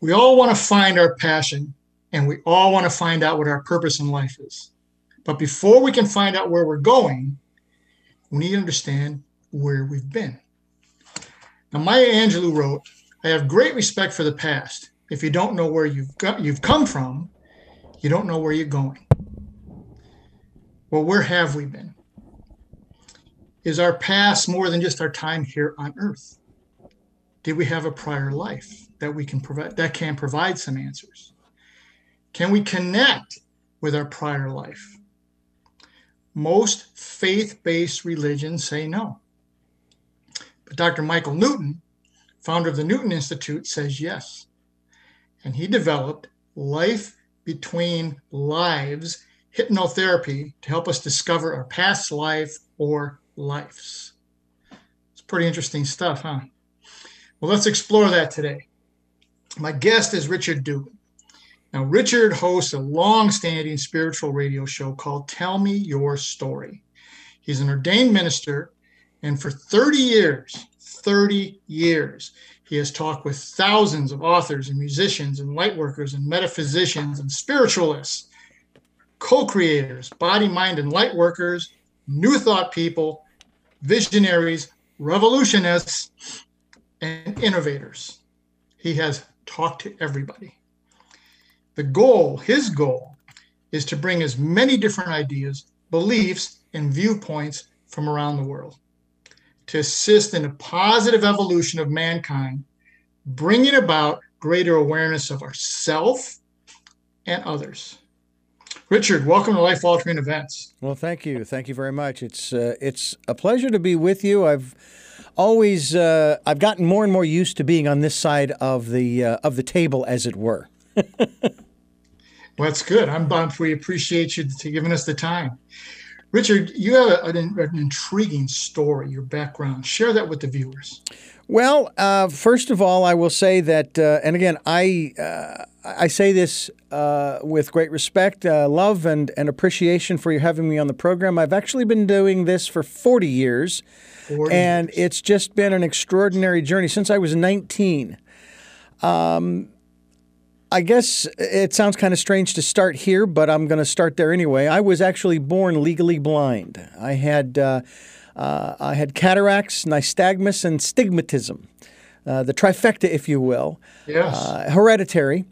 We all want to find our passion and we all want to find out what our purpose in life is. But before we can find out where we're going, we need to understand where we've been. Now, Maya Angelou wrote, I have great respect for the past. If you don't know where you've got, you've come from, you don't know where you're going. Well, where have we been? Is our past more than just our time here on earth? Did we have a prior life that we can provide that can provide some answers? Can we connect with our prior life? Most faith-based religions say no. But Dr. Michael Newton, founder of the Newton Institute, says yes. And he developed life between lives hypnotherapy to help us discover our past life or lives. It's pretty interesting stuff, huh? Well, let's explore that today. My guest is Richard Dugan. Now, Richard hosts a long standing spiritual radio show called Tell Me Your Story. He's an ordained minister, and for 30 years, 30 years, he has talked with thousands of authors and musicians and lightworkers and metaphysicians and spiritualists, co creators, body, mind, and light workers, new thought people, visionaries, revolutionists, and innovators. He has talked to everybody. The goal, his goal, is to bring as many different ideas, beliefs, and viewpoints from around the world to assist in a positive evolution of mankind, bringing about greater awareness of ourself and others. Richard, welcome to Life Altering Events. Well, thank you, thank you very much. It's uh, it's a pleasure to be with you. I've always uh, I've gotten more and more used to being on this side of the uh, of the table, as it were. well, that's good. I'm bummed. We appreciate you giving us the time. Richard, you have an, an intriguing story, your background. Share that with the viewers. Well, uh, first of all, I will say that, uh, and again, I uh, I say this uh, with great respect, uh, love, and, and appreciation for you having me on the program. I've actually been doing this for 40 years, 40 and years. it's just been an extraordinary journey since I was 19. Um, I guess it sounds kind of strange to start here, but I'm going to start there anyway. I was actually born legally blind. I had uh, uh, I had cataracts, nystagmus, and stigmatism, uh, the trifecta, if you will. Yes. Uh, hereditary,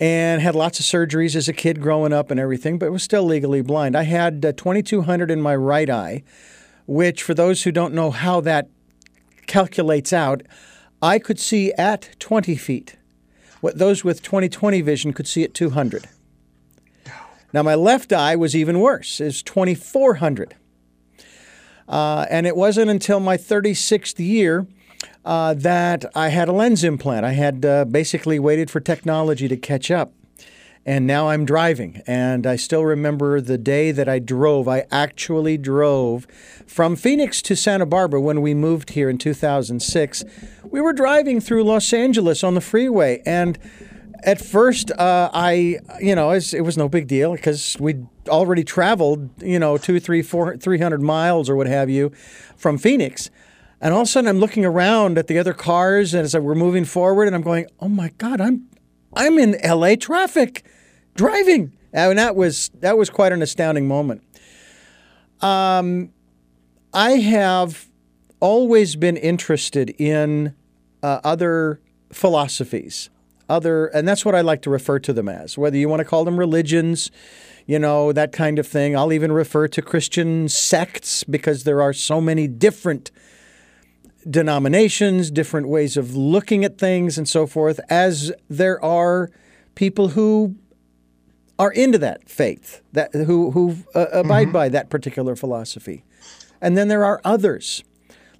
and had lots of surgeries as a kid growing up and everything, but was still legally blind. I had uh, 2200 in my right eye, which, for those who don't know how that calculates out, I could see at 20 feet. What those with 20/20 vision could see at 200. Now my left eye was even worse. It's 2400. Uh, and it wasn't until my 36th year uh, that I had a lens implant. I had uh, basically waited for technology to catch up. And now I'm driving. And I still remember the day that I drove. I actually drove from Phoenix to Santa Barbara when we moved here in 2006. We were driving through Los Angeles on the freeway. And at first, uh, I, you know, it was no big deal because we'd already traveled, you know, two, three, four, three hundred miles or what have you from Phoenix. And all of a sudden, I'm looking around at the other cars, and as we're moving forward, and I'm going, "Oh my God, I'm, I'm in L.A. traffic, driving." And that was that was quite an astounding moment. Um, I have always been interested in uh, other philosophies other, and that's what I like to refer to them as, whether you want to call them religions, you know, that kind of thing. I'll even refer to Christian sects because there are so many different denominations, different ways of looking at things, and so forth, as there are people who are into that faith, that who who uh, abide mm-hmm. by that particular philosophy, and then there are others,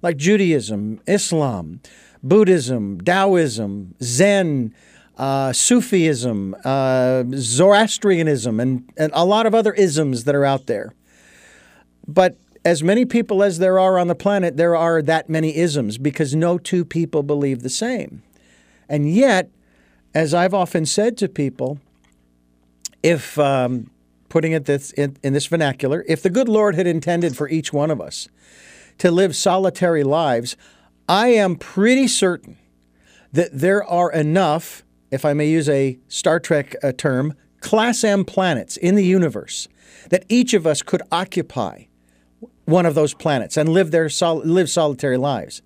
like Judaism, Islam, Buddhism, Taoism, Zen, uh, Sufism, uh, Zoroastrianism, and, and a lot of other isms that are out there. But as many people as there are on the planet, there are that many isms because no two people believe the same. And yet, as I've often said to people, if um, putting it this, in, in this vernacular, if the good Lord had intended for each one of us to live solitary lives, I am pretty certain that there are enough if I may use a Star Trek uh, term, Class M planets in the universe, that each of us could occupy one of those planets and live their sol- live solitary lives.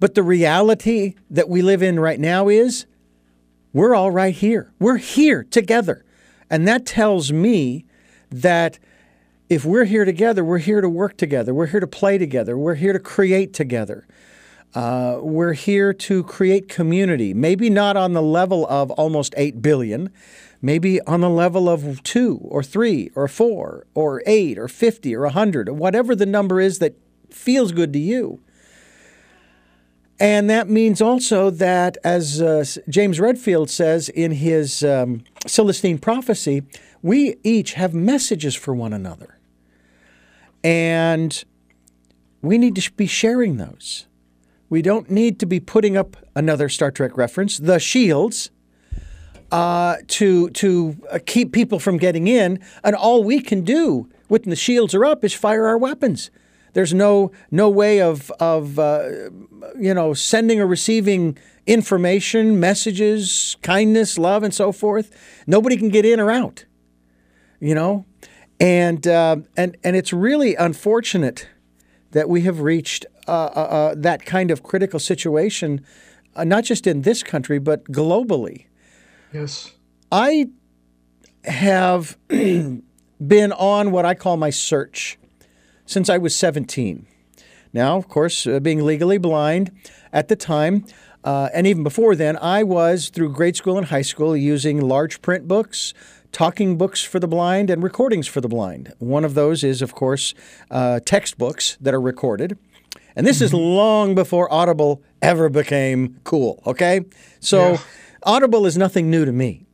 But the reality that we live in right now is we're all right here. We're here together. And that tells me that if we're here together, we're here to work together. We're here to play together. We're here to create together. Uh, we're here to create community, maybe not on the level of almost 8 billion, maybe on the level of two or three or four or eight or 50 or 100 or whatever the number is that feels good to you. And that means also that, as uh, James Redfield says in his um, Celestine prophecy, we each have messages for one another. And we need to be sharing those. We don't need to be putting up another Star Trek reference, the shields, uh, to to uh, keep people from getting in. And all we can do when the shields are up is fire our weapons. There's no no way of of uh, you know sending or receiving information, messages, kindness, love, and so forth. Nobody can get in or out. You know, and uh, and and it's really unfortunate that we have reached uh, uh, uh that kind of critical situation, not just in this country but globally. Yes, I have been on what I call my search since I was 17. Now, of course, uh, being legally blind at the time, uh, and even before then, I was through grade school and high school using large print books, talking books for the blind, and recordings for the blind. One of those is, of course, uh, textbooks that are recorded. And this mm-hmm. is long before Audible ever became cool, okay? So, yeah. Audible is nothing new to me.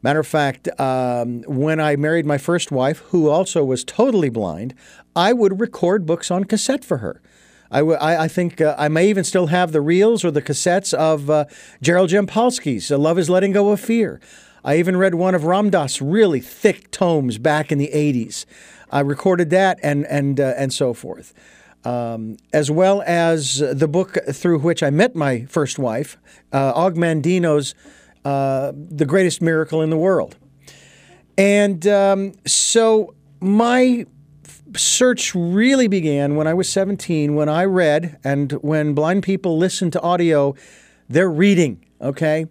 Matter of fact, um, when I married my first wife, who also was totally blind, I would record books on cassette for her. I, w- I, I think uh, I may even still have the reels or the cassettes of uh, Gerald Jampolsky's uh, Love is Letting Go of Fear. I even read one of Ram Dass' really thick tomes back in the 80s. I recorded that and, and, uh, and so forth. Um, as well as the book through which I met my first wife, uh, Og Mandino's uh, The Greatest Miracle in the World. And um, so my search really began when I was 17, when I read, and when blind people listen to audio, they're reading, okay?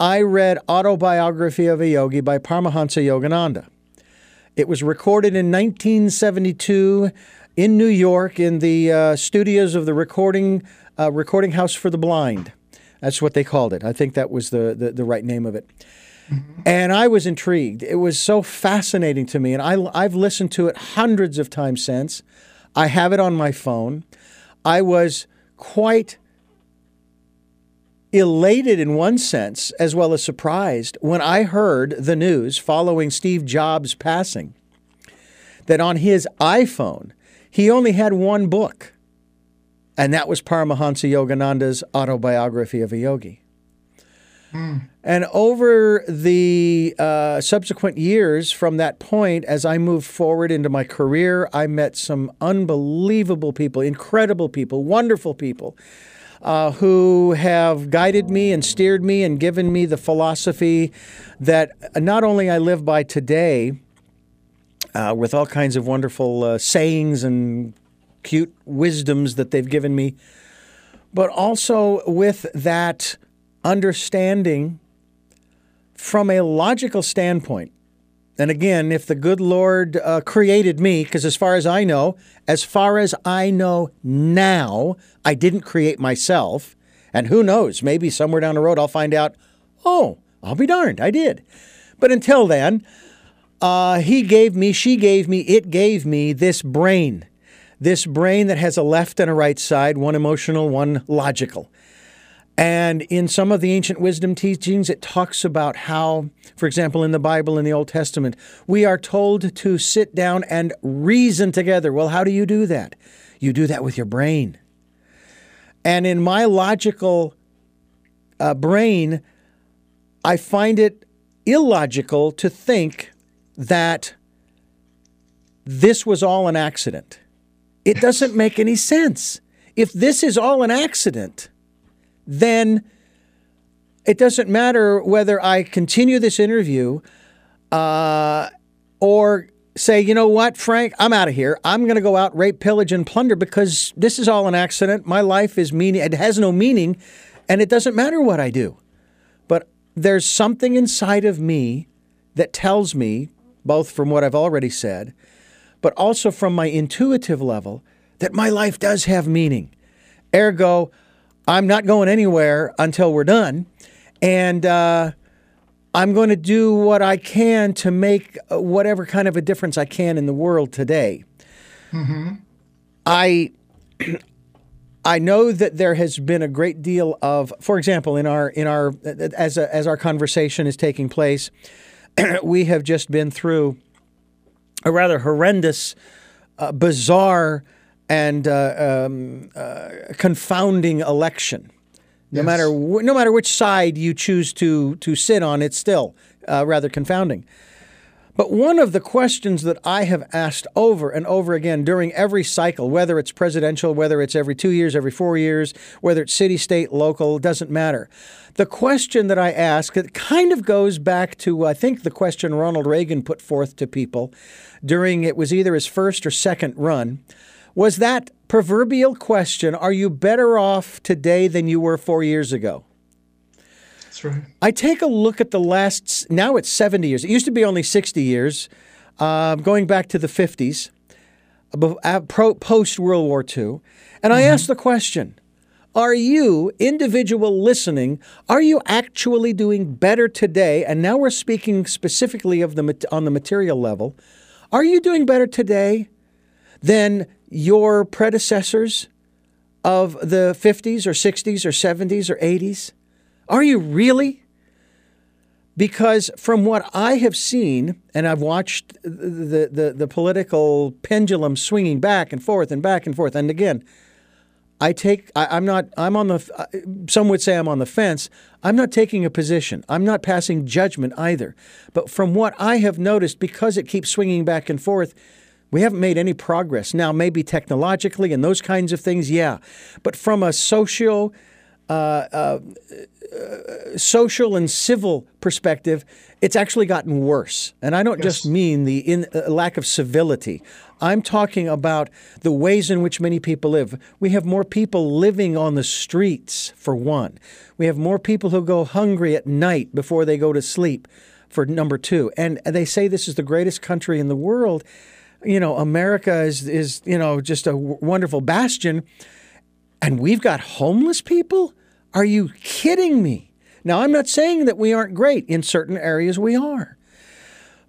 I read Autobiography of a Yogi by Paramahansa Yogananda. It was recorded in 1972 in New York in the uh, studios of the recording, uh, recording House for the Blind. That's what they called it. I think that was the, the, the right name of it. Mm-hmm. And I was intrigued. It was so fascinating to me. And I, I've listened to it hundreds of times since. I have it on my phone. I was quite elated in one sense, as well as surprised, when I heard the news following Steve Jobs' passing that on his iPhone, he only had one book, and that was Paramahansa Yogananda's autobiography of a yogi. Mm. And over the uh, subsequent years from that point, as I moved forward into my career, I met some unbelievable people, incredible people, wonderful people. Uh, who have guided me and steered me and given me the philosophy that not only I live by today, uh, with all kinds of wonderful uh, sayings and cute wisdoms that they've given me, but also with that understanding from a logical standpoint. And again, if the good Lord uh, created me, because as far as I know, as far as I know now, I didn't create myself. And who knows, maybe somewhere down the road I'll find out, oh, I'll be darned, I did. But until then, uh, he gave me, she gave me, it gave me this brain. This brain that has a left and a right side, one emotional, one logical. And in some of the ancient wisdom teachings, it talks about how, for example, in the Bible, in the Old Testament, we are told to sit down and reason together. Well, how do you do that? You do that with your brain. And in my logical uh, brain, I find it illogical to think that this was all an accident. It doesn't make any sense. If this is all an accident, then it doesn't matter whether I continue this interview uh, or say, you know what, Frank, I'm out of here. I'm going to go out, rape, pillage, and plunder because this is all an accident. My life is meaning, it has no meaning, and it doesn't matter what I do. But there's something inside of me that tells me, both from what I've already said, but also from my intuitive level, that my life does have meaning. Ergo, I'm not going anywhere until we're done. And, uh, I'm going to do what I can to make uh, whatever kind of a difference I can in the world today. Mm-hmm. I I know that there has been a great deal of, for example, in our in our as a, as our conversation is taking place, we have just been through a rather horrendous, uh, bizarre, and uh, um, uh, confounding election. No yes. matter wh- no matter which side you choose to to sit on, it's still uh, rather confounding. But one of the questions that I have asked over and over again during every cycle, whether it's presidential, whether it's every two years, every four years, whether it's city, state, local, doesn't matter. The question that I ask, it kind of goes back to, I think, the question Ronald Reagan put forth to people during it was either his first or second run was that proverbial question Are you better off today than you were four years ago? That's right. I take a look at the last, now it's 70 years. It used to be only 60 years, uh, going back to the 50s, uh, post World War II. And I mm-hmm. ask the question Are you, individual listening, are you actually doing better today? And now we're speaking specifically of the on the material level. Are you doing better today than your predecessors of the 50s or 60s or 70s or 80s? Are you really? Because from what I have seen, and I've watched the, the, the, political pendulum swinging back and forth and back and forth, and again, I take, I, am not, I'm on the, uh, some would say I'm on the fence. I'm not taking a position. I'm not passing judgment either. But from what I have noticed, because it keeps swinging back and forth, we haven't made any progress. Now, maybe technologically and those kinds of things, yeah. But from a social, uh, uh, social and civil perspective, it's actually gotten worse. And I don't yes. just mean the in, uh, lack of civility. I'm talking about the ways in which many people live. We have more people living on the streets, for one. We have more people who go hungry at night before they go to sleep, for number two. And they say this is the greatest country in the world you know, America is is you know just a w- wonderful bastion, and we've got homeless people. Are you kidding me? Now, I'm not saying that we aren't great. In certain areas, we are.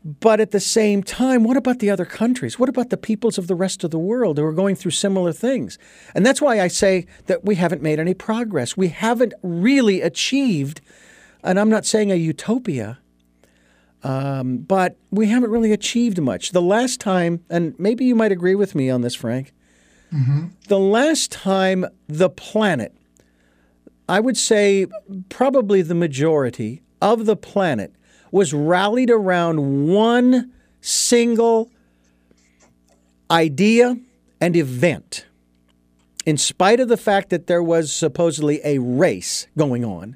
But at the same time, what about the other countries? What about the peoples of the rest of the world who are going through similar things? And that's why I say that we haven't made any progress. We haven't really achieved, and I'm not saying a utopia, um, but we haven't really achieved much. The last time, and maybe you might agree with me on this, Frank, the last time the planet, I would say probably the majority of the planet, was rallied around one single idea and event. In spite of the fact that there was supposedly a race going on,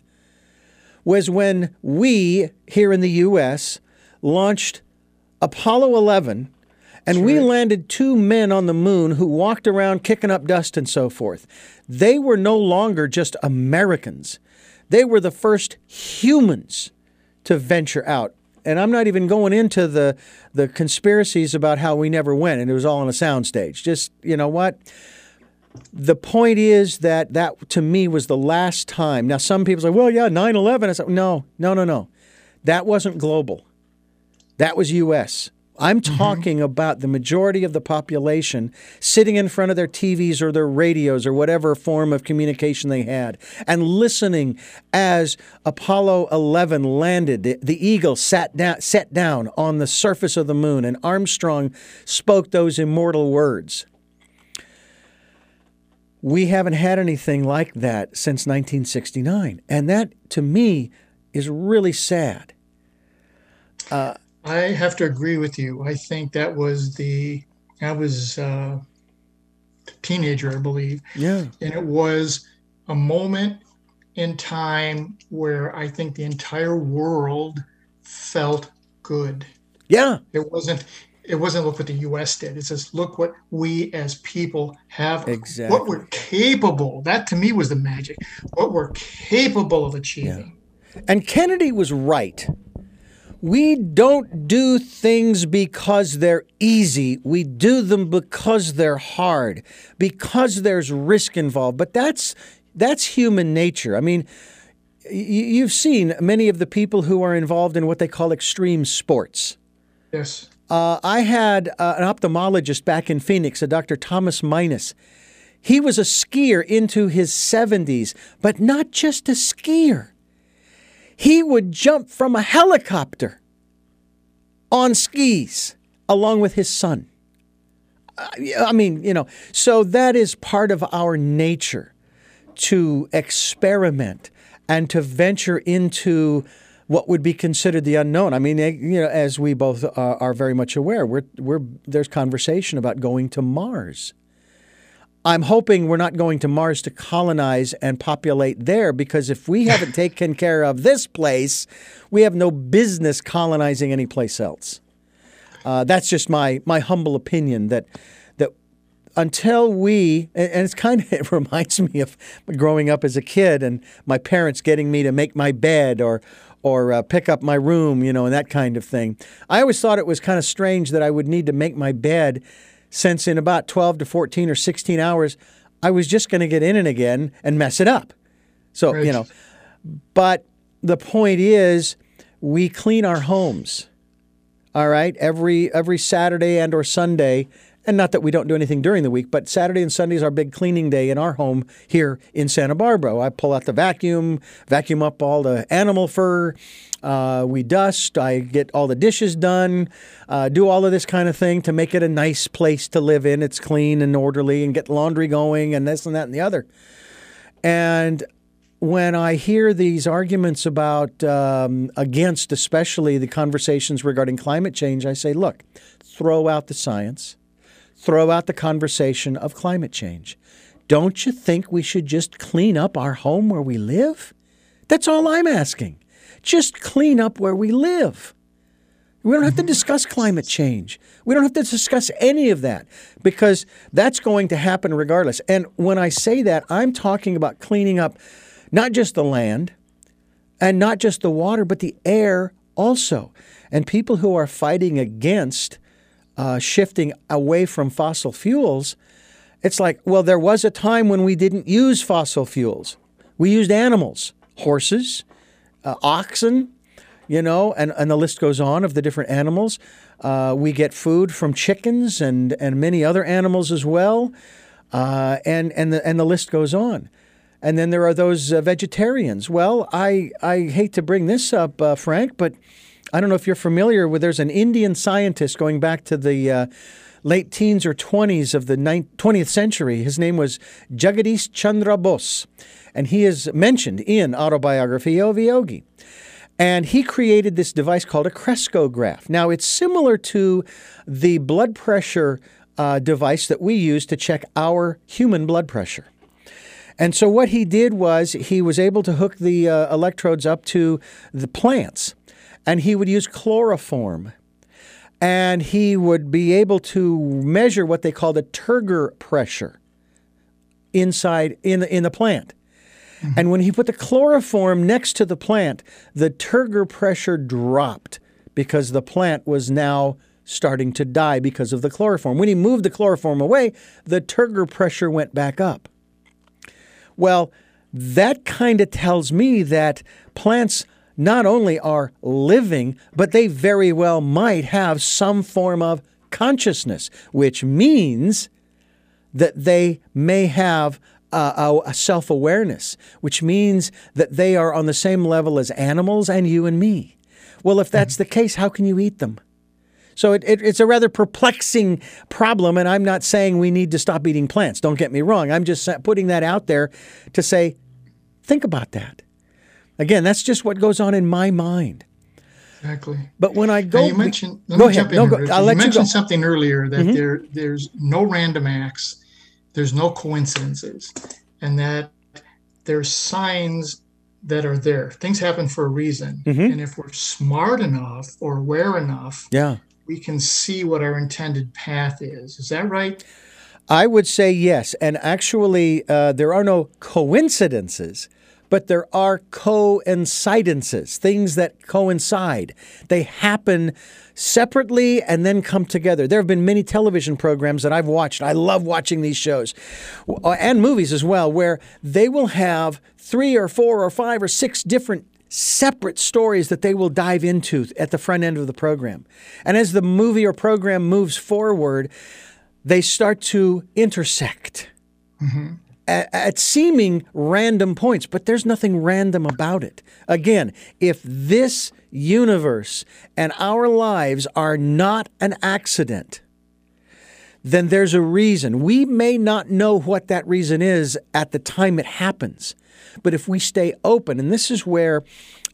was when we here in the U.S. launched Apollo 11 and we landed two men on the moon who walked around kicking up dust and so forth. They were no longer just Americans, they were the first humans to venture out. And I'm not even going into the, the conspiracies about how we never went and it was all on a soundstage. Just, you know what? the point is that that to me was the last time. Now, some people say, well, yeah, 9 11. I said, no, no, no, no. That wasn't global, that was U.S. I'm mm-hmm. talking mm-hmm. about the majority of the population sitting in front of their TVs or their radios or whatever form of communication they had and listening as Apollo 11 landed. The, the Eagle sat down, sat down on the surface of the moon and Armstrong spoke those immortal words. We haven't had anything like that since 1969. And that, to me, is really sad. Uh, I have to agree with you. I think that was the, I was uh, a teenager, I believe. Yeah. And it was a moment in time where I think the entire world felt good. Yeah. It wasn't it wasn't look what the US did. It says look what we as people have exactly. what we're capable. That to me was the magic. What we're capable of achieving. Yeah. And Kennedy was right. We don't do things because they're easy. We do them because they're hard, because there's risk involved. But that's that's human nature. I mean, you've seen many of the people who are involved in what they call extreme sports. Yes. Uh, I had uh, an ophthalmologist back in Phoenix, a Dr. Thomas Minus. He was a skier into his 70s, but not just a skier. He would jump from a helicopter on skis along with his son. I mean, you know, so that is part of our nature to experiment and to venture into what would be considered the unknown. I mean, eh, you know, as we both are, are very much aware, we're, we're, there's conversation about going to Mars. I'm hoping we're not going to Mars to colonize and populate there because if we haven't taken care of this place, we have no business colonizing any place else. Uh, that's just my my humble opinion that that until we and it's kind of it reminds me of growing up as a kid and my parents getting me to make my bed or or uh, pick up my room, you know, and that kind of thing. I always thought it was kind of strange that I would need to make my bed since in about 12 to 14 or 16 hours I was just going to get in and again and mess it up. So, right. you know, but the point is we clean our homes. All right, every every Saturday and or Sunday and not that we don't do anything during the week, but Saturday and Sunday is our big cleaning day in our home here in Santa Barbara. I pull out the vacuum, vacuum up all the animal fur. Uh, we dust. I get all the dishes done. Uh, do all of this kind of thing to make it a nice place to live in. It's clean and orderly, and get laundry going, and this and that and the other. And when I hear these arguments about um, against, especially the conversations regarding climate change, I say, look, throw out the science throw out the conversation of climate change. Don't you think we should just clean up our home where we live? That's all I'm asking. Just clean up where we live. We don't have to mm-hmm. discuss climate change. We don't have to discuss any of that because that's going to happen regardless. And when I say that, I'm talking about cleaning up not just the land and not just the water, but the air also. And people who are fighting against uh, shifting away from fossil fuels, it's like, well, there was a time when we didn't use fossil fuels. We used animals, horses, uh, oxen, you know, and, and the list goes on of the different animals. Uh, we get food from chickens and, and many other animals as well. Uh, and, and, the, and the list goes on. And then there are those uh, vegetarians. Well, I, I hate to bring this up, uh, Frank, but I don't know if you're familiar with. There's an Indian scientist going back to the uh, late teens or 20s of the 20th century. His name was Jagadish Chandra Bose, and he is mentioned in Autobiography of Yogi. And he created this device called a Crescograph. Now, it's similar to the blood pressure uh, device that we use to check our human blood pressure. And so, what he did was he was able to hook the uh, electrodes up to the plants and he would use chloroform. And he would be able to measure what they called the turgor pressure inside in the, in the plant. Mm-hmm. And when he put the chloroform next to the plant, the turgor pressure dropped because the plant was now starting to die because of the chloroform. When he moved the chloroform away, the turgor pressure went back up. Well, that kind of tells me that plants not only are living, but they very well might have some form of consciousness, which means that they may have a, a self awareness, which means that they are on the same level as animals and you and me. Well, if that's mm-hmm. the case, how can you eat them? So it, it, it's a rather perplexing problem, and I'm not saying we need to stop eating plants. Don't get me wrong. I'm just putting that out there to say, think about that. Again, that's just what goes on in my mind. Exactly. But when I go, now you mentioned. Let go ahead. No, go, I'll you let mentioned you go. something earlier that Mhm. there there's no random acts, there's no coincidences, and that there's signs that are there. Things happen for a reason. Mhm. And if we're smart enough or aware enough, Yeah. we can see what our intended path is. Is that right? I would say yes. And actually, uh, there are no coincidences, but there are coincidences, things that coincide. They happen separately and then come together. There have been many television programs that I've watched. I love watching these shows uh, and movies as well, where they will have three or four or five or six different separate stories that they will dive into at the front end of the program. And as the movie or program moves forward, they start to intersect at, at seeming random points, but there's nothing random about it. Again, if this universe and our lives are not an accident, then there's a reason. We may not know what that reason is at the time it happens, but if we stay open, and this is where,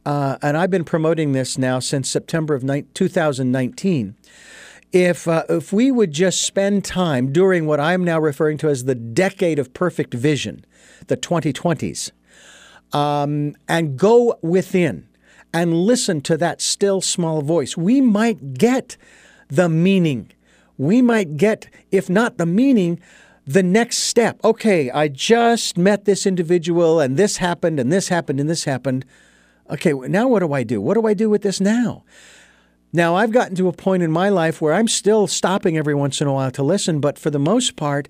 uh, and I've been promoting this now since September of ni- 2019 if uh, if we would just spend time during what I'm now referring to as the decade of perfect vision, the 2020s, um, and go within and listen to that still small voice, we might get the meaning. We might get, if not the meaning, the next step. Okay, I just met this individual, and this happened, and this happened, and this happened. Okay, now what do I do? What do I do with this now? Now, I've gotten to a point in my life where I'm still stopping every once in a while to listen, but for the most part,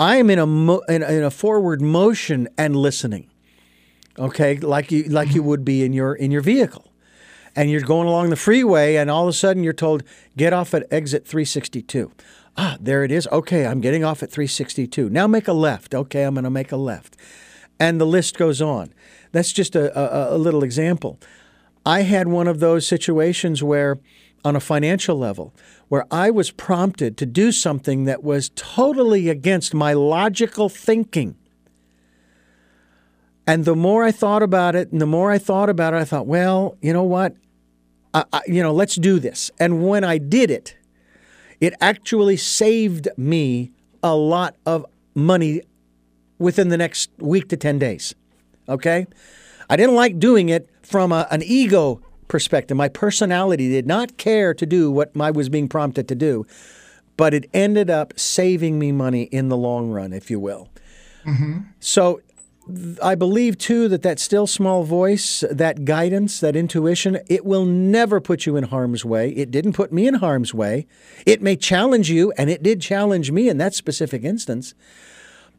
I am in a mo- in, in a forward motion and listening. Okay, like you like you would be in your in your vehicle, and you're going along the freeway, and all of a sudden you're told get off at exit 362. Ah, there it is. Okay, I'm getting off at 362. Now make a left. Okay, I'm going to make a left, and the list goes on. That's just a, a, a little example. I had one of those situations where, on a financial level, where I was prompted to do something that was totally against my logical thinking. And the more I thought about it, and the more I thought about it, I thought, well, you know what? I, I, you know, let's do this. And when I did it, it actually saved me a lot of money within the next week to 10 days. Okay? I didn't like doing it from a, an ego perspective. My personality did not care to do what I was being prompted to do, but it ended up saving me money in the long run, if you will. Mm-hmm. So I believe too that that still small voice, that guidance, that intuition, it will never put you in harm's way. It didn't put me in harm's way. It may challenge you, and it did challenge me in that specific instance,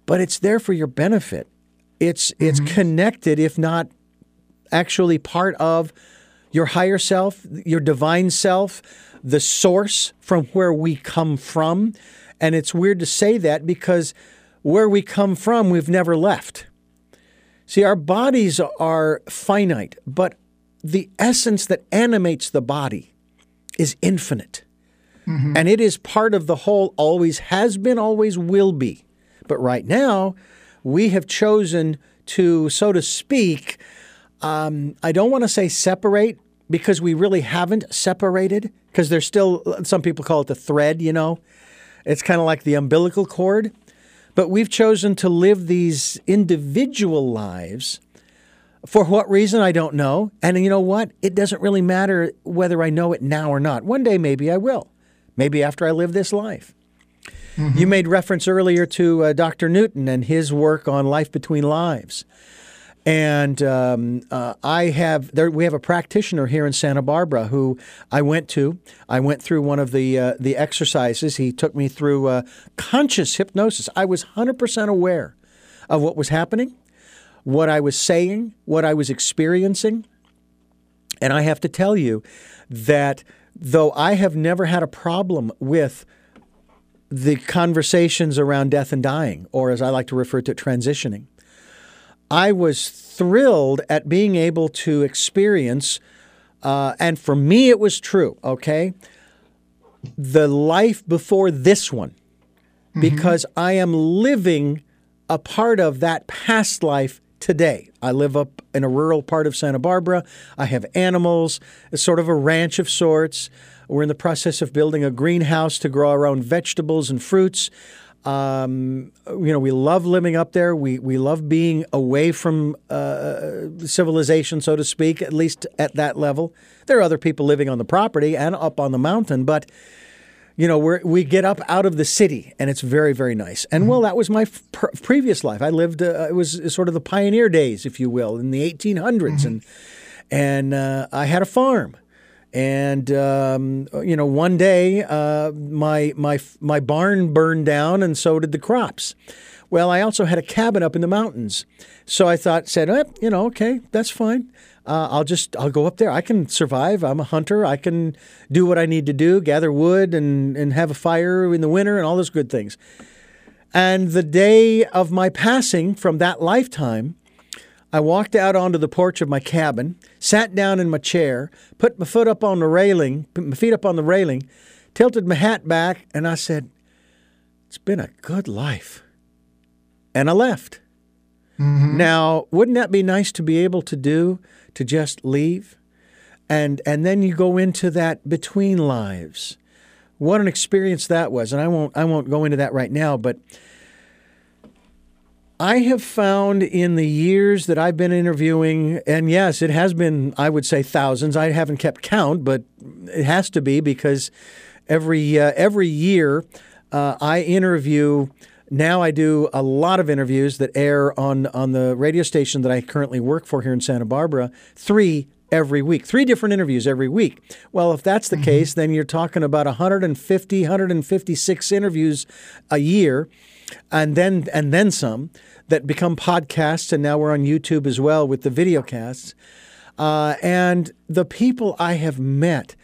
but it's there for your benefit. It's it's mm-hmm. connected, if not actually part of your higher self, your divine self, the source from where we come from. And it's weird to say that because where we come from, we've never left. See, our bodies are finite, but the essence that animates the body is infinite. Mm-hmm. And it is part of the whole, always has been, always will be. But right now, we have chosen to, so to speak, um, I don't want to say separate because we really haven't separated because there's still, some people call it the thread, you know? It's kind of like the umbilical cord. But we've chosen to live these individual lives. For what reason, I don't know. And you know what? It doesn't really matter whether I know it now or not. One day, maybe I will. Maybe after I live this life. You made reference earlier to uh, Dr. Newton and his work on life between lives. And um, uh, I have there. We have a practitioner here in Santa Barbara who I went to. I went through one of the uh, the exercises. He took me through uh, conscious hypnosis. I was hundred percent aware of what was happening, what I was saying, what I was experiencing. And I have to tell you that though I have never had a problem with the conversations around death and dying, or as I like to refer to it, transitioning, I was thrilled at being able to experience, uh, and for me it was true, okay, the life before this one, because I am living a part of that past life today. I live up in a rural part of Santa Barbara. I have animals, it's sort of a ranch of sorts. We're in the process of building a greenhouse to grow our own vegetables and fruits. Um, you know, we love living up there. We we love being away from uh, civilization, so to speak. At least at that level, there are other people living on the property and up on the mountain, but you know, we we get up out of the city, and it's very, very nice. And well, that was my pr- previous life. I lived. Uh, it was sort of the pioneer days, if you will, in the 1800s, mm-hmm. and and uh, I had a farm. And um, you know, one day uh, my my my barn burned down, and so did the crops. Well, I also had a cabin up in the mountains, so I thought, said, eh, you know, okay, that's fine. Uh, I'll just I'll go up there. I can survive. I'm a hunter. I can do what I need to do, gather wood and and have a fire in the winter and all those good things. And the day of my passing from that lifetime, I walked out onto the porch of my cabin, sat down in my chair, put my foot up on the railing, put my feet up on the railing, tilted my hat back, and I said, It's been a good life. And I left. Mm-hmm. Now, wouldn't that be nice to be able to do, to just leave? And and then you go into that between lives. What an experience that was. And I won't I won't go into that right now, but I have found in the years that I've been interviewing, and yes, it has been, I would say, thousands. I haven't kept count, but it has to be because every uh, every year uh, I interview. Now I do a lot of interviews that air on on the radio station that I currently work for here in Santa Barbara. Three every week, three different interviews every week. Well, if that's the mm-hmm. case, then you're talking about 150, 156 interviews a year and then and then some that become podcasts, and now we're on YouTube as well with the video casts. Uh, and the people I have met,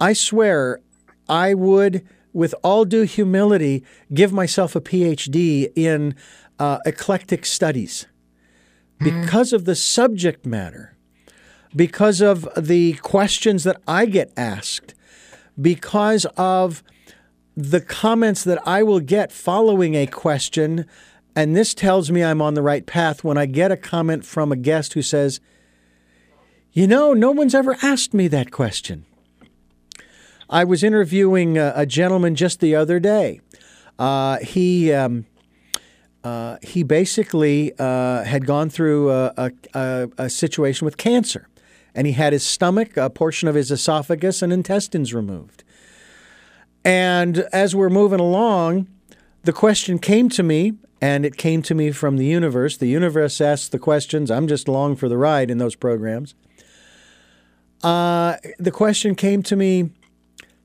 I swear, I would, with all due humility, give myself a PhD in uh, eclectic studies hmm. because of the subject matter, because of the questions that I get asked, because of the comments that I will get following a question, and this tells me I'm on the right path when I get a comment from a guest who says, You know, no one's ever asked me that question. I was interviewing a, a gentleman just the other day. Uh, he. Um, uh, he basically uh, had gone through a, a, a, situation with cancer, and he had his stomach, a portion of his esophagus, and intestines removed. And as we're moving along, the question came to me, and it came to me from the universe. The universe asks the questions. I'm just along for the ride in those programs. Uh, the question came to me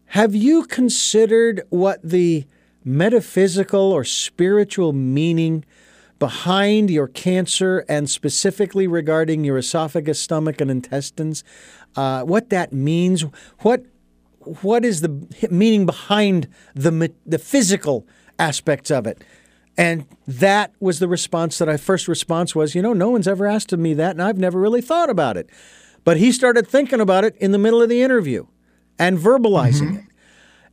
Have you considered what the metaphysical or spiritual meaning behind your cancer and specifically regarding your esophagus, stomach, and intestines? Uh, what that means? What what is the meaning behind the the physical aspects of it? And that was the response that I first response was, you know, no one's ever asked of me that, and I've never really thought about it. But he started thinking about it in the middle of the interview and verbalizing mm-hmm. it.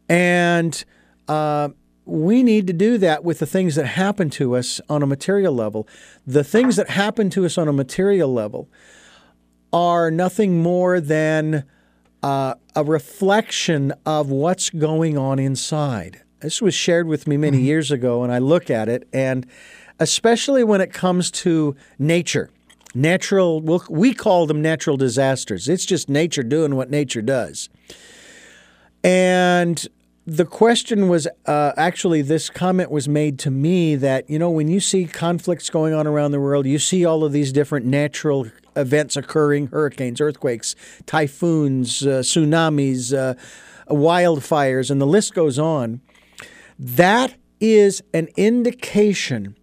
And uh, we need to do that with the things that happen to us on a material level. The things that happen to us on a material level are nothing more than uh, a reflection of what's going on inside. This was shared with me many mm-hmm. years ago, and I look at it, and especially when it comes to nature, natural, we call them natural disasters. It's just nature doing what nature does. And the question was uh, actually, this comment was made to me that, you know, when you see conflicts going on around the world, you see all of these different natural events occurring hurricanes, earthquakes, typhoons, uh, tsunamis, uh, wildfires, and the list goes on. That is an indication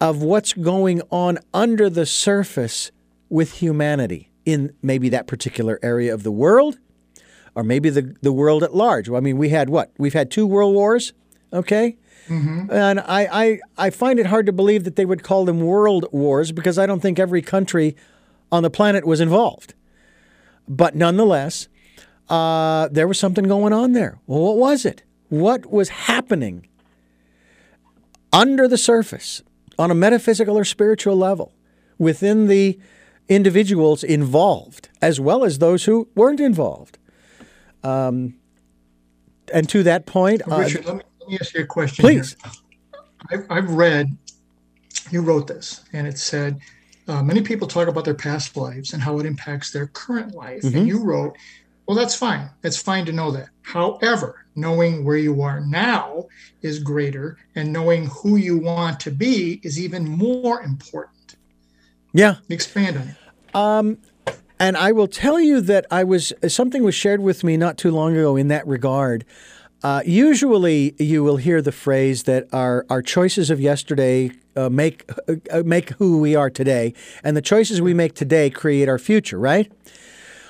of what's going on under the surface with humanity in maybe that particular area of the world or maybe the, the world at large. I mean, we had what? We've had two world wars, okay? Mm-hmm. And I, I, I find it hard to believe that they would call them world wars because I don't think every country on the planet was involved. But nonetheless, uh, there was something going on there. Well, what was it? What was happening under the surface on a metaphysical or spiritual level within the individuals involved, as well as those who weren't involved? Um, and to that point, Richard, uh, let, me, let, me, ask you a question. Please. I've, I've read, you wrote this, and it said, uh, many people talk about their past lives and how it impacts their current life. Mm-hmm. And you wrote, well, that's fine. It's fine to know that. However, knowing where you are now is greater, and knowing who you want to be is even more important. Yeah. Expand on it. Um, and I will tell you that I was something was shared with me not too long ago in that regard. Uh, usually, you will hear the phrase that our our choices of yesterday uh, make uh, make who we are today, and the choices we make today create our future. Right?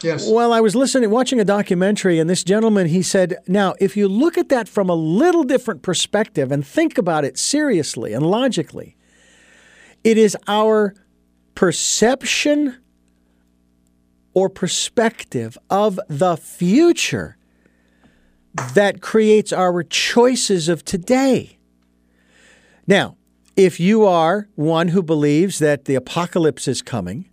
Yes. Well, I was listening, watching a documentary, and this gentleman he said, "Now, if you look at that from a little different perspective and think about it seriously and logically, it is our perception." or perspective of the future that creates our choices of today. Now, if you are one who believes that the apocalypse is coming,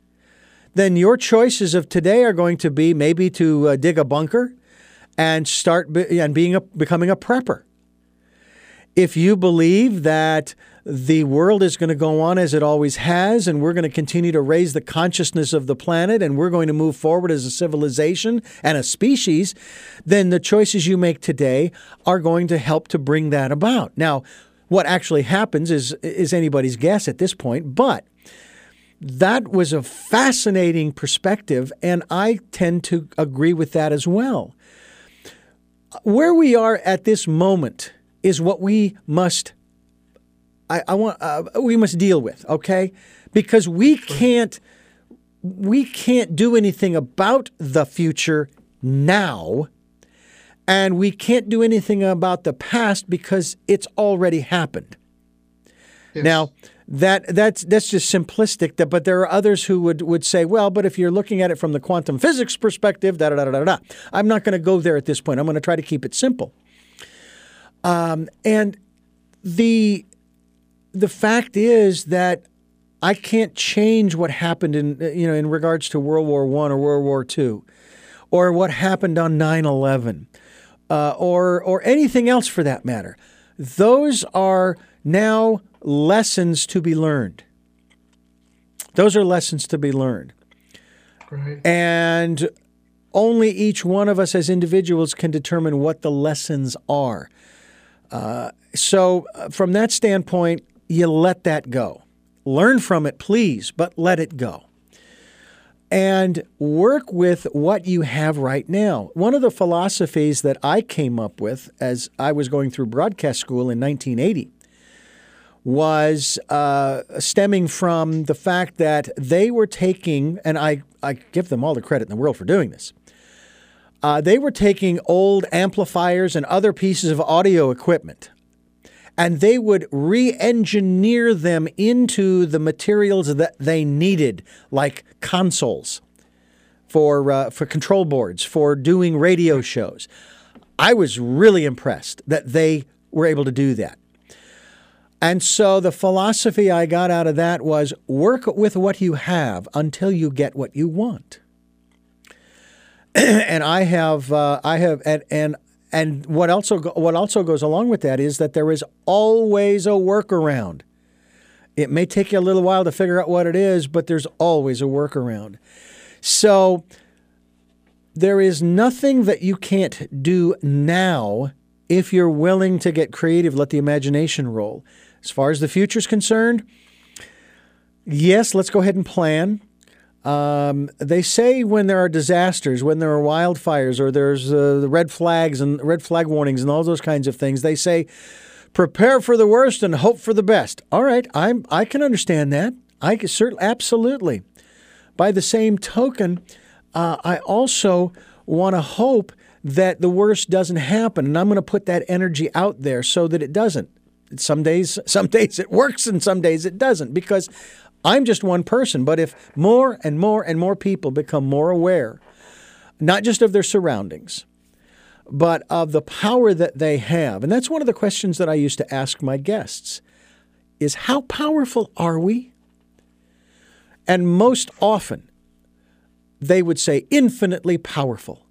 then your choices of today are going to be maybe to uh, dig a bunker and start be- and being a, becoming a prepper. If you believe that the world is going to go on as it always has, and we're going to continue to raise the consciousness of the planet, and we're going to move forward as a civilization and a species, then the choices you make today are going to help to bring that about. Now, what actually happens is is anybody's guess at this point, but that was a fascinating perspective, and I tend to agree with that as well. Where we are at this moment is what we must I, I want uh, we must deal with, okay? Because we can't we can't do anything about the future now, and we can't do anything about the past because it's already happened. Yes. Now, that that's that's just simplistic. But there are others who would would say, well, but if you're looking at it from the quantum physics perspective, da da da da da. I'm not going to go there at this point. I'm going to try to keep it simple. Um, and the the fact is that I can't change what happened in you know in regards to World War One or World War Two, or what happened on 9/11, uh, or or anything else for that matter. Those are now lessons to be learned. Those are lessons to be learned, right. and only each one of us as individuals can determine what the lessons are. Uh, so, uh, from that standpoint, you let that go. Learn from it, please, but let it go. And work with what you have right now. One of the philosophies that I came up with as I was going through broadcast school in 1980 was uh, stemming from the fact that they were taking, and I, I give them all the credit in the world for doing this. Uh, they were taking old amplifiers and other pieces of audio equipment and they would re engineer them into the materials that they needed, like consoles for, uh, for control boards, for doing radio shows. I was really impressed that they were able to do that. And so the philosophy I got out of that was work with what you have until you get what you want. and I have, uh, I have, and, and and what also what also goes along with that is that there is always a workaround. It may take you a little while to figure out what it is, but there's always a workaround. So there is nothing that you can't do now if you're willing to get creative, let the imagination roll. As far as the future is concerned, yes, let's go ahead and plan. Um, they say when there are disasters, when there are wildfires, or there's uh, the red flags and red flag warnings and all those kinds of things, they say prepare for the worst and hope for the best. All right, I'm I can understand that. I can certainly absolutely. By the same token, uh, I also want to hope that the worst doesn't happen, and I'm going to put that energy out there so that it doesn't. Some days, some days it works, and some days it doesn't because I'm just one person, but if more and more and more people become more aware, not just of their surroundings, but of the power that they have, and that's one of the questions that I used to ask my guests is how powerful are we? And most often, they would say infinitely powerful.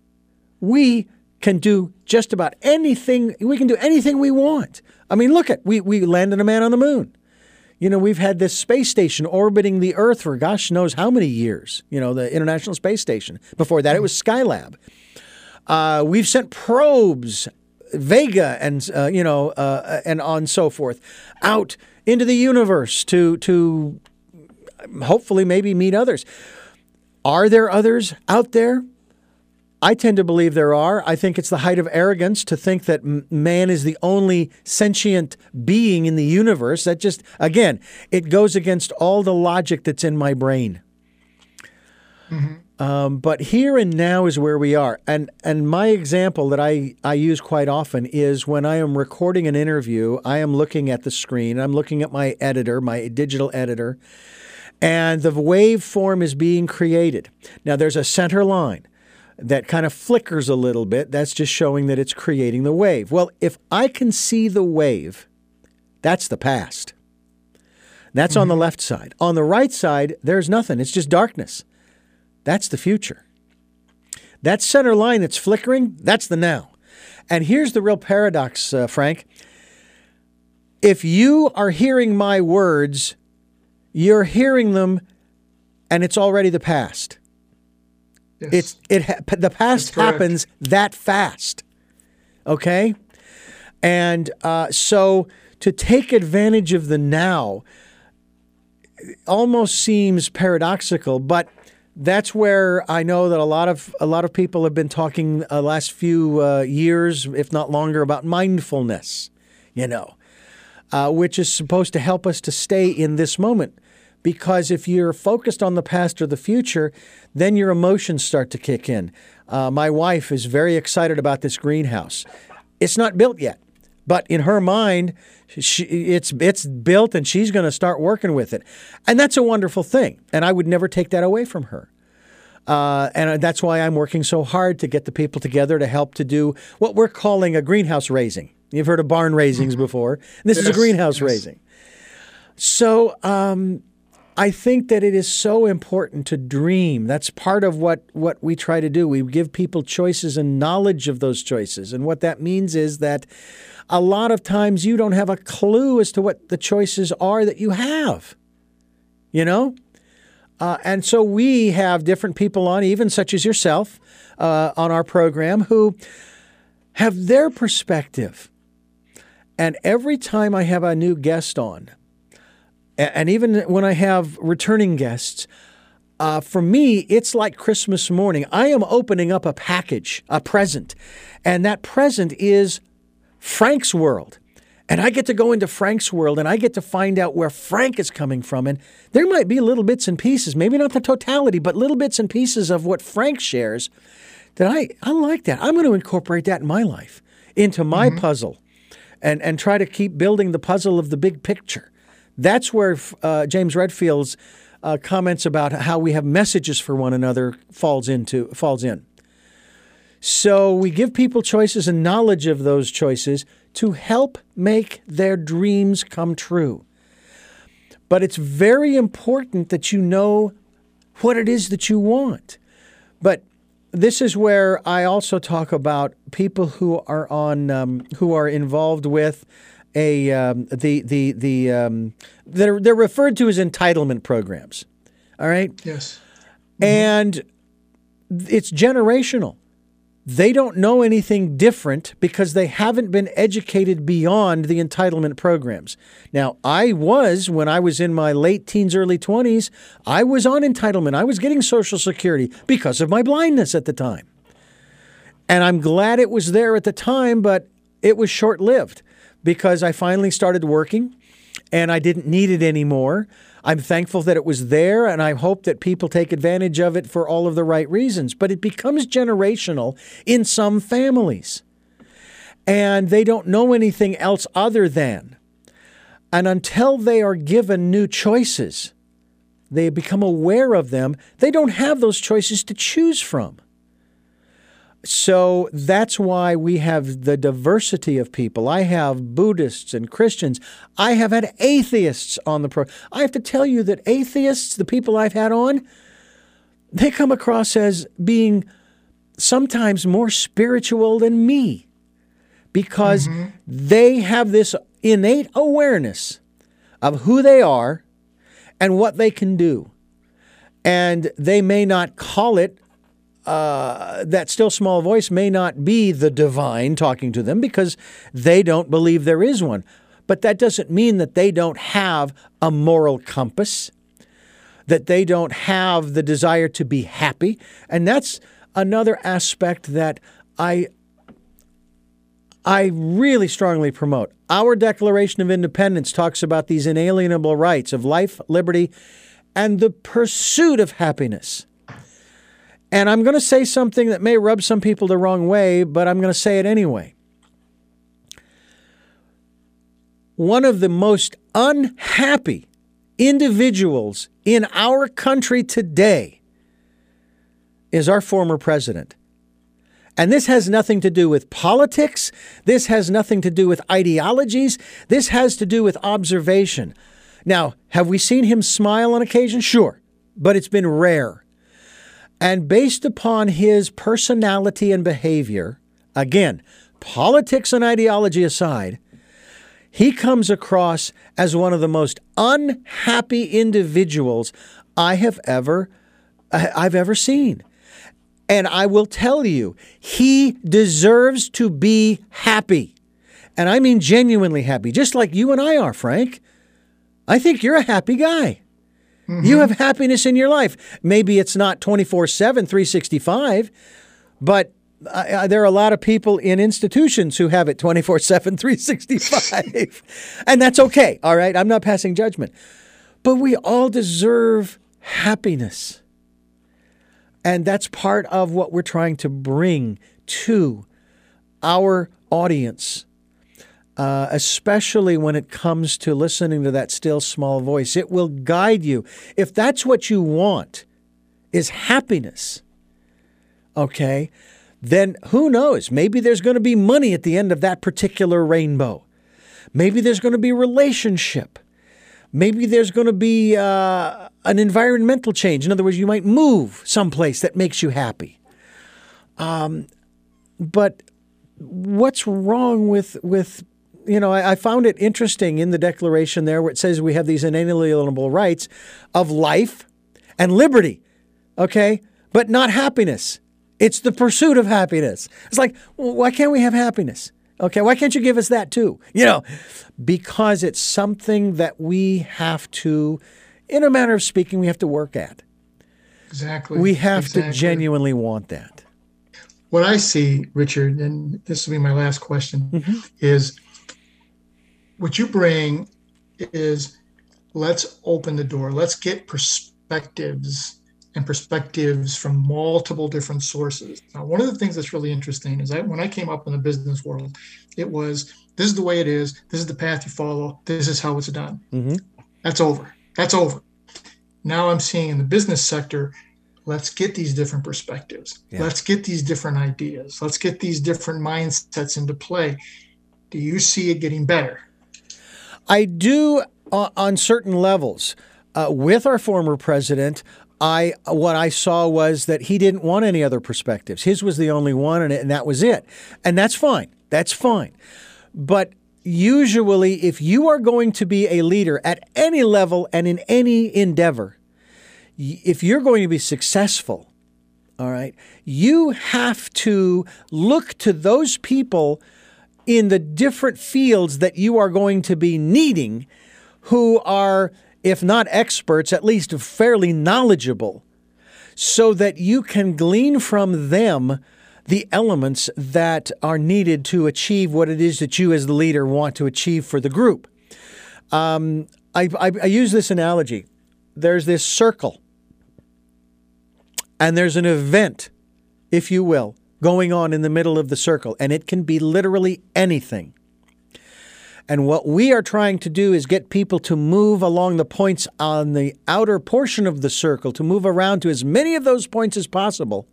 We can do just about anything. We can do anything we want. I mean, look at we we landed a man on the moon. You know, we've had this space station orbiting the Earth for gosh knows how many years. You know, the International Space Station. Before that, it was Skylab. Uh, we've sent probes, Vega, and uh, you know, uh, and on so forth, out into the universe to to hopefully maybe meet others. Are there others out there? I tend to believe there are. I think it's the height of arrogance to think that man is the only sentient being in the universe. That just, again, it goes against all the logic that's in my brain. Mm-hmm. Um, but here and now is where we are. And and my example that I, I use quite often is when I am recording an interview, I am looking at the screen, I'm looking at my editor, my digital editor, and the waveform is being created. Now there's a center line that kind of flickers a little bit, that's just showing that it's creating the wave. Well, if I can see the wave, that's the past. That's mm-hmm. on the mm-hmm. left side. On the right side, there's nothing, it's just darkness. That's the future. That center line that's flickering, that's the now. And here's the real paradox, uh, Frank. If you are hearing my words, you're hearing them and it's already the past. It's it the past happens that fast. Okay? And uh, so to take advantage of the now almost seems paradoxical, but that's where I know that a lot of a lot of people have been talking uh, last few uh, years, if not longer, about mindfulness. You know, uh, which is supposed to help us to stay in this moment because if you're focused on the past or the future, then your emotions start to kick in. Uh, my wife is very excited about this greenhouse. It's not built yet, but in her mind, she, it's it's built and she's going to start working with it, and that's a wonderful thing. And I would never take that away from her. Uh, and that's why I'm working so hard to get the people together to help to do what we're calling a greenhouse raising. You've heard of barn raisings mm-hmm. before. This yes, is a greenhouse yes. raising. So um, I think that it is so important to dream. That's part of what, what we try to do. We give people choices and knowledge of those choices. And what that means is that a lot of times you don't have a clue as to what the choices are that you have. You know? Uh, and so we have different people on, even such as yourself, uh, on our program who have their perspective. And every time I have a new guest on, and even when I have returning guests, uh, for me, it's like Christmas morning. I am opening up a package, a present, and that present is Frank's world. And I get to go into Frank's world and I get to find out where Frank is coming from. And there might be little bits and pieces, maybe not the totality, but little bits and pieces of what Frank shares that I, I like that. I'm going to incorporate that in my life, into my mm-hmm. puzzle, and, and try to keep building the puzzle of the big picture. That's where uh, James Redfield's uh, comments about how we have messages for one another falls into falls in. So we give people choices and knowledge of those choices to help make their dreams come true. But it's very important that you know what it is that you want. But this is where I also talk about people who are on um, who are involved with a um, the the the um, they're they're referred to as entitlement programs. All right. Yes. Mm-hmm. And it's generational. They don't know anything different because they haven't been educated beyond the entitlement programs. Now, I was, when I was in my late teens, early 20s, I was on entitlement. I was getting Social Security because of my blindness at the time. And I'm glad it was there at the time, but it was short lived because I finally started working and I didn't need it anymore. I'm thankful that it was there, and I hope that people take advantage of it for all of the right reasons. But it becomes generational in some families, and they don't know anything else other than. And until they are given new choices, they become aware of them, they don't have those choices to choose from. So that's why we have the diversity of people. I have Buddhists and Christians. I have had atheists on the pro. I have to tell you that atheists, the people I've had on, they come across as being sometimes more spiritual than me because mm-hmm. they have this innate awareness of who they are and what they can do. And they may not call it, uh, that still small voice may not be the divine talking to them because they don't believe there is one. But that doesn't mean that they don't have a moral compass, that they don't have the desire to be happy. And that's another aspect that I I really strongly promote. Our Declaration of Independence talks about these inalienable rights of life, liberty, and the pursuit of happiness. And I'm going to say something that may rub some people the wrong way, but I'm going to say it anyway. One of the most unhappy individuals in our country today is our former president. And this has nothing to do with politics. This has nothing to do with ideologies. This has to do with observation. Now, have we seen him smile on occasion? Sure, but it's been rare. And based upon his personality and behavior, again, politics and ideology aside, he comes across as one of the most unhappy individuals I have ever I've ever seen. And I will tell you, he deserves to be happy. And I mean genuinely happy, just like you and I are, Frank. I think you're a happy guy. Mm-hmm. You have happiness in your life. Maybe it's not 24 7, 365, but there are a lot of people in institutions who have it 24 7, 365. and that's okay, all right? I'm not passing judgment. But we all deserve happiness. And that's part of what we're trying to bring to our audience, uh, especially when it comes to listening to that still small voice. It will guide you. If that's what you want, is happiness, okay, then who knows? Maybe there's going to be money at the end of that particular rainbow. Maybe there's going to be relationship. Maybe there's going to be uh, an environmental change. In other words, you might move someplace that makes you happy. Um, but what's wrong with with you know, I, I, found it interesting in the Declaration there where it says we have these inalienable rights of life and liberty, okay, but not happiness. It's the pursuit of happiness. It's like, well, why can't we have happiness? Okay, why can't you give us that too? You know, because it's something that we have to, in a manner of speaking, we have to work at. Exactly. We have exactly. to genuinely want that. What I see, Richard, and this will be my last question, mm-hmm. is what you bring is let's open the door, let's get perspectives and perspectives from multiple different sources. Now, one of the things that's really interesting is that when I came up in the business world, it was this is the way it is, this is the path you follow, this is how it's done. Mm-hmm. That's over. That's over. Now I'm seeing in the business sector, let's get these different perspectives. Yeah. Let's get these different ideas. Let's get these different mindsets into play. Do you see it getting better? I do uh, on certain levels. Uh, with our former president, I what I saw was that he didn't want any other perspectives. His was the only one, and, and that was it. And that's fine. That's fine. But usually, if you are going to be a leader at any level and in any endeavor, if you're going to be successful, all right, you have to look to those people in the different fields that you are going to be needing who are if not experts, at least fairly knowledgeable, so that you can glean from them the elements that are needed to achieve what it is that you, as the leader, want to achieve for the group. Um, I, I, I use this analogy there's this circle, and there's an event, if you will, going on in the middle of the circle, and it can be literally anything. And what we are trying to do is get people to move along the points on the outer portion of the circle, to move around to as many of those points as possible,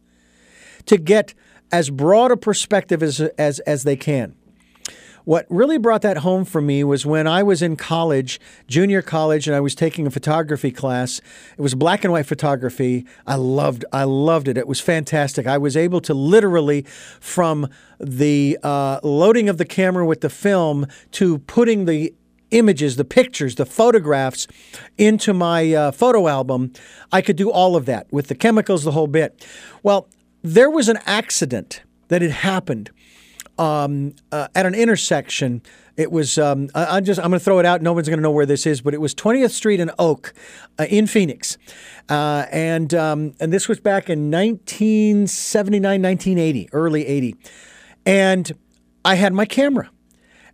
to get as broad a perspective as, as, as they can. What really brought that home for me was when I was in college, junior college, and I was taking a photography class. It was black and white photography. I loved, I loved it. It was fantastic. I was able to literally, from the uh, loading of the camera with the film to putting the images, the pictures, the photographs into my uh, photo album, I could do all of that with the chemicals, the whole bit. Well, there was an accident that had happened um, uh, at an intersection. It was um, I, I just I'm going to throw it out. No one's going to know where this is, but it was 20th Street and Oak uh, in Phoenix, uh, and um, and this was back in 1979, 1980, early 80, and I had my camera.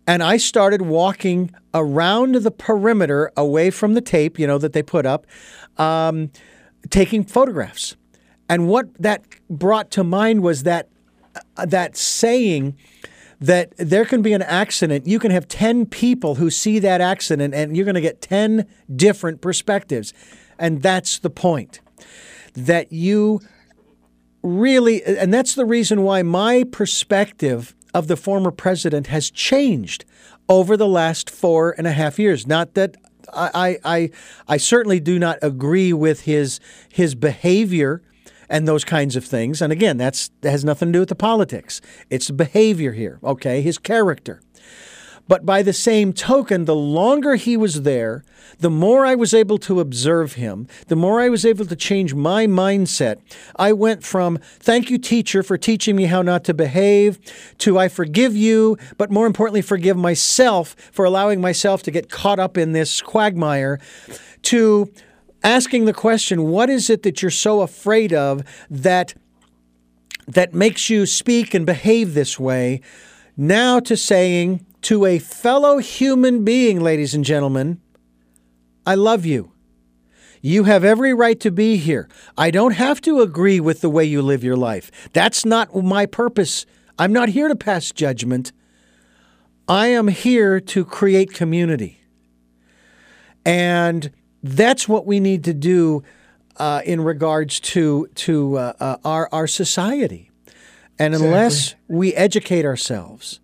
And I started walking around the perimeter away from the tape, you know, that they put up, um, taking photographs. And what that brought to mind was that Uh, that saying that there can be an accident. You can have 10 people who see that accident and you're going to get 10 different perspectives. And that's the point. That you really, and that's the reason why my perspective of the former president has changed over the last four and a half years. Not that I, I, I certainly do not agree with his his behavior and those kinds of things. And again, that's that has nothing to do with the politics. It's behavior here, okay? His character. But by the same token, the longer he was there, the more I was able to observe him, the more I was able to change my mindset. I went from, thank you, teacher, for teaching me how not to behave, to I forgive you, but more importantly, forgive myself for allowing myself to get caught up in this quagmire, to asking the question, what is it that you're so afraid of that that makes you speak and behave this way? Now to saying to a fellow human being, ladies and gentlemen, I love you. You have every right to be here. I don't have to agree with the way you live your life. That's not my purpose. I'm not here to pass judgment. I am here to create community. And that's what we need to do uh, in regards to to uh, uh, our our society. And unless exactly. we educate ourselves,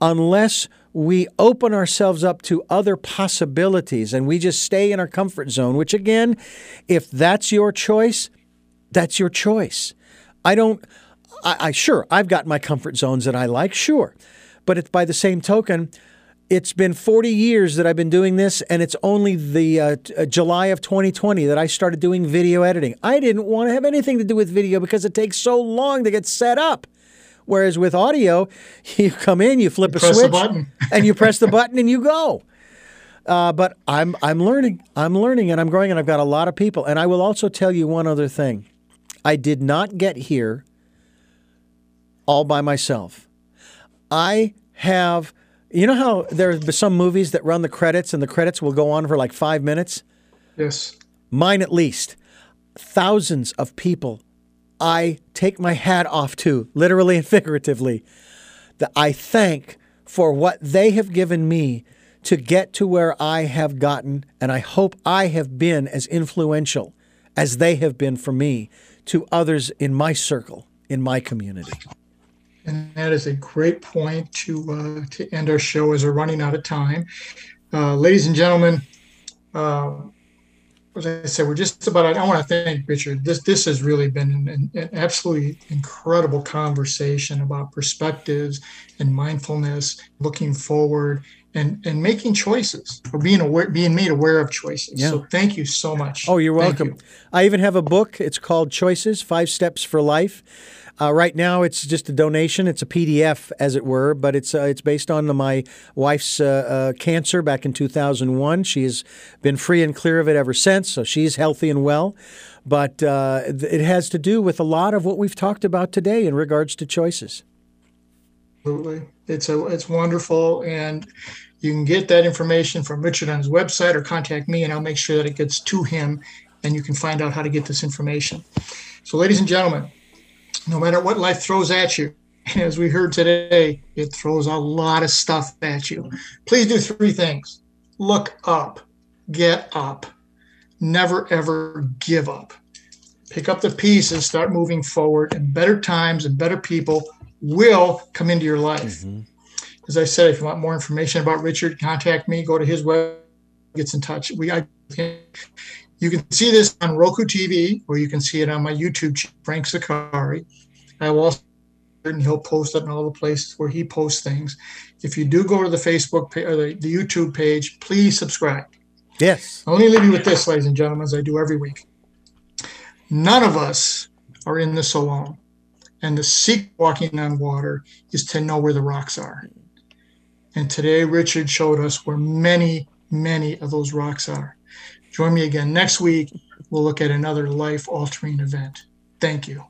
unless we open ourselves up to other possibilities and we just stay in our comfort zone, which again, if that's your choice, that's your choice. I don't. I, I sure I've got my comfort zones that I like, sure, but it's by the same token it's been 40 years that I've been doing this, and it's only the uh, uh, July of 2020 that I started doing video editing. I didn't want to have anything to do with video because it takes so long to get set up. Whereas with audio, you come in, you flip you a switch, and you press the button, and you go. Uh, but I'm I'm learning, I'm learning, and I'm growing, and I've got a lot of people. And I will also tell you one other thing: I did not get here all by myself. I have you know how there are some movies that run the credits and the credits will go on for like five minutes? Yes. Mine at least. Thousands of people I take my hat off to, literally and figuratively, that I thank for what they have given me to get to where I have gotten. And I hope I have been as influential as they have been for me to others in my circle, in my community. And that is a great point to uh, to end our show as we're running out of time. Uh, ladies and gentlemen, uh, as I said, we're just about. I want to thank Richard. This this has really been an, an, absolutely incredible conversation about perspectives and mindfulness, looking forward, and and making choices or being aware, being made aware of choices. Yeah. So thank you so much. Oh, you're welcome. You. I even have a book. It's called Choices: Five Steps for Life. Uh, right now, it's just a donation. It's a PDF, as it were, but it's uh, it's based on my wife's uh, uh cancer back in 2001. She has been free and clear of it ever since, so she's healthy and well. But uh, it has to do with a lot of what we've talked about today in regards to choices. Absolutely, it's a it's wonderful, and you can get that information from Richard on his website or contact me, and I'll make sure that it gets to him, and you can find out how to get this information. So, ladies and gentlemen, no matter what life throws at you, as we heard today, it throws a lot of stuff at you. Please do three things look up, get up, never ever give up. Pick up the pieces, start moving forward, and better times and better people will come into your life. Mm-hmm. As I said, if you want more information about Richard, contact me. Go to his web, gets in touch. We, I, you can see this on Roku TV, or you can see it on my YouTube, Frank Zakari. I will also, and he'll post it in all the places where he posts things. If you do go to the Facebook page or the, the YouTube page, please subscribe. Yes. I'll only leave you with this, ladies and gentlemen, as I do every week. None of us are in this alone. And the secret walking on water is to know where the rocks are. And today, Richard showed us where many, many of those rocks are. Join me again next week. We'll look at another life altering event. Thank you.